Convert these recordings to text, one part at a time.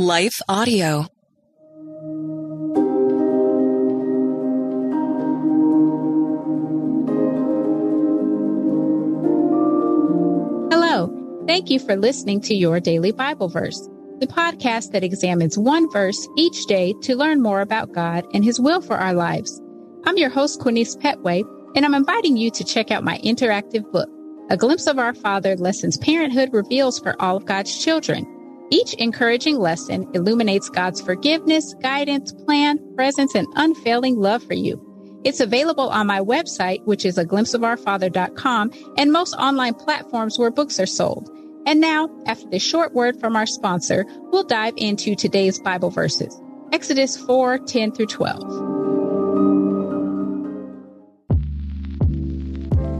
Life Audio. Hello. Thank you for listening to your daily Bible verse, the podcast that examines one verse each day to learn more about God and His will for our lives. I'm your host, Quinice Petway, and I'm inviting you to check out my interactive book, A Glimpse of Our Father Lessons Parenthood Reveals for All of God's Children. Each encouraging lesson illuminates God's forgiveness, guidance, plan, presence, and unfailing love for you. It's available on my website, which is a glimpse of our father.com and most online platforms where books are sold. And now, after this short word from our sponsor, we'll dive into today's Bible verses. Exodus 4, 10 through 12.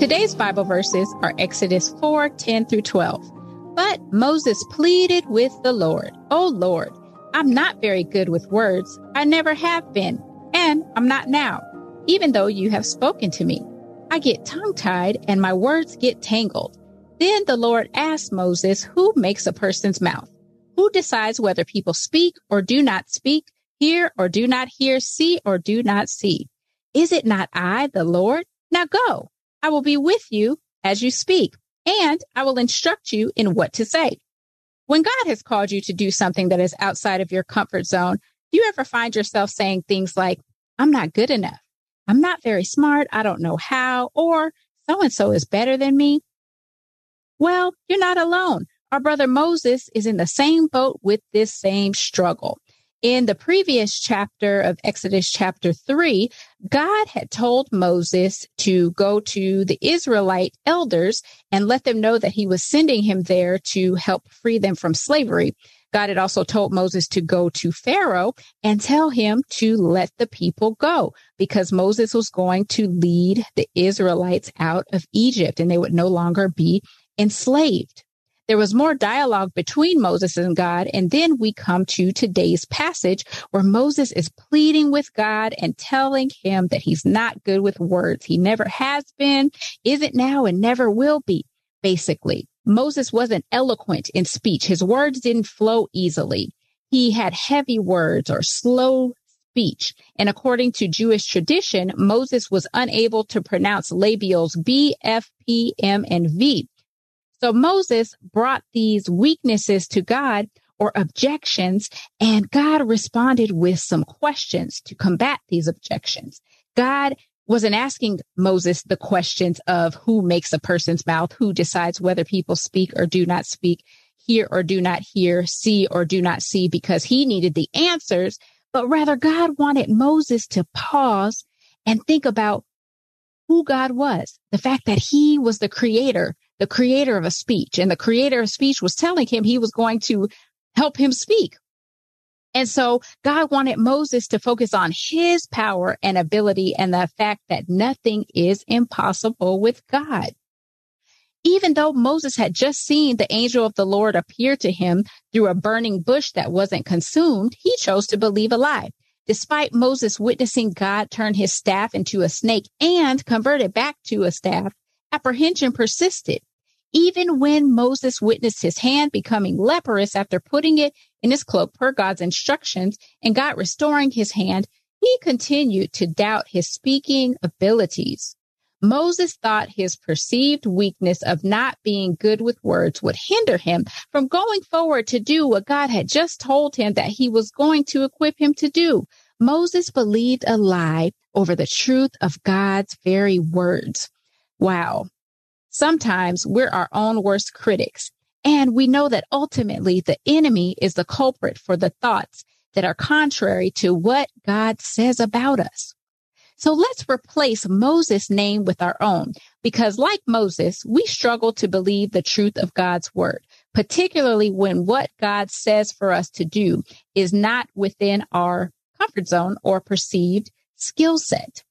Today's Bible verses are Exodus 4, 10 through 12. But Moses pleaded with the Lord, Oh Lord, I'm not very good with words. I never have been, and I'm not now, even though you have spoken to me. I get tongue tied and my words get tangled. Then the Lord asked Moses, Who makes a person's mouth? Who decides whether people speak or do not speak, hear or do not hear, see or do not see? Is it not I, the Lord? Now go. I will be with you as you speak, and I will instruct you in what to say. When God has called you to do something that is outside of your comfort zone, do you ever find yourself saying things like, I'm not good enough. I'm not very smart. I don't know how, or so and so is better than me. Well, you're not alone. Our brother Moses is in the same boat with this same struggle. In the previous chapter of Exodus chapter three, God had told Moses to go to the Israelite elders and let them know that he was sending him there to help free them from slavery. God had also told Moses to go to Pharaoh and tell him to let the people go because Moses was going to lead the Israelites out of Egypt and they would no longer be enslaved there was more dialogue between Moses and God. And then we come to today's passage where Moses is pleading with God and telling him that he's not good with words. He never has been, isn't now, and never will be, basically. Moses wasn't eloquent in speech. His words didn't flow easily. He had heavy words or slow speech. And according to Jewish tradition, Moses was unable to pronounce labials B, F, P, M, and V. So Moses brought these weaknesses to God or objections, and God responded with some questions to combat these objections. God wasn't asking Moses the questions of who makes a person's mouth, who decides whether people speak or do not speak, hear or do not hear, see or do not see, because he needed the answers, but rather God wanted Moses to pause and think about who God was, the fact that he was the creator, the creator of a speech and the creator of speech was telling him he was going to help him speak. And so God wanted Moses to focus on his power and ability and the fact that nothing is impossible with God. Even though Moses had just seen the angel of the Lord appear to him through a burning bush that wasn't consumed, he chose to believe a lie. Despite Moses witnessing God turn his staff into a snake and convert it back to a staff, apprehension persisted. Even when Moses witnessed his hand becoming leprous after putting it in his cloak per God's instructions and God restoring his hand, he continued to doubt his speaking abilities. Moses thought his perceived weakness of not being good with words would hinder him from going forward to do what God had just told him that he was going to equip him to do. Moses believed a lie over the truth of God's very words. Wow. Sometimes we're our own worst critics. And we know that ultimately the enemy is the culprit for the thoughts that are contrary to what God says about us. So let's replace Moses' name with our own, because like Moses, we struggle to believe the truth of God's word, particularly when what God says for us to do is not within our comfort zone or perceived skill set.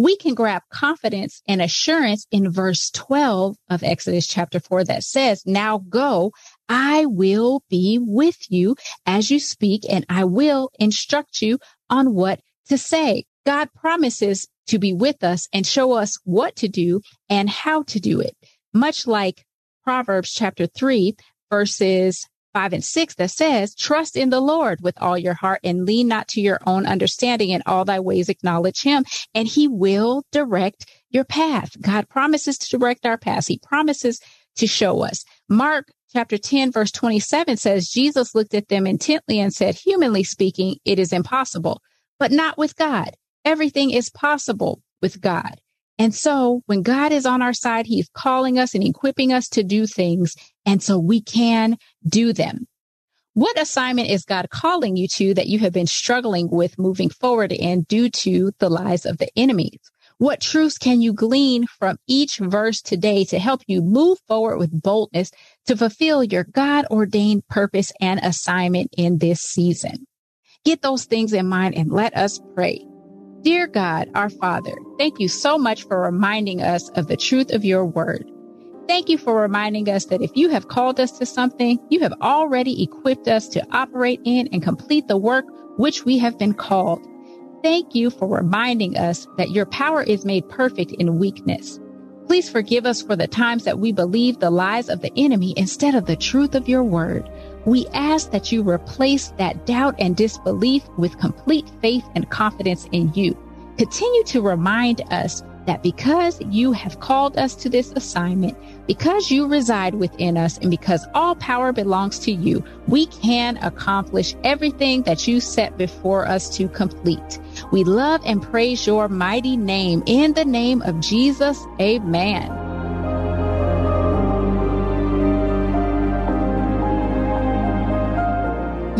We can grab confidence and assurance in verse 12 of Exodus chapter 4 that says, Now go, I will be with you as you speak, and I will instruct you on what to say. God promises to be with us and show us what to do and how to do it. Much like Proverbs chapter 3, verses 5 and 6 that says, Trust in the Lord with all your heart and lean not to your own understanding. In all thy ways acknowledge him, and he will direct your path. God promises to direct our paths. He promises to show us. Mark chapter 10, verse 27 says, Jesus looked at them intently and said, Humanly speaking, it is impossible, but not with God. Everything is possible with God. And so when God is on our side, he's calling us and equipping us to do things. And so we can do them. What assignment is God calling you to that you have been struggling with moving forward and due to the lies of the enemies? What truths can you glean from each verse today to help you move forward with boldness to fulfill your God ordained purpose and assignment in this season? Get those things in mind and let us pray. Dear God, our Father, thank you so much for reminding us of the truth of your word. Thank you for reminding us that if you have called us to something, you have already equipped us to operate in and complete the work which we have been called. Thank you for reminding us that your power is made perfect in weakness. Please forgive us for the times that we believe the lies of the enemy instead of the truth of your word. We ask that you replace that doubt and disbelief with complete faith and confidence in you. Continue to remind us that because you have called us to this assignment, because you reside within us, and because all power belongs to you, we can accomplish everything that you set before us to complete. We love and praise your mighty name. In the name of Jesus, amen.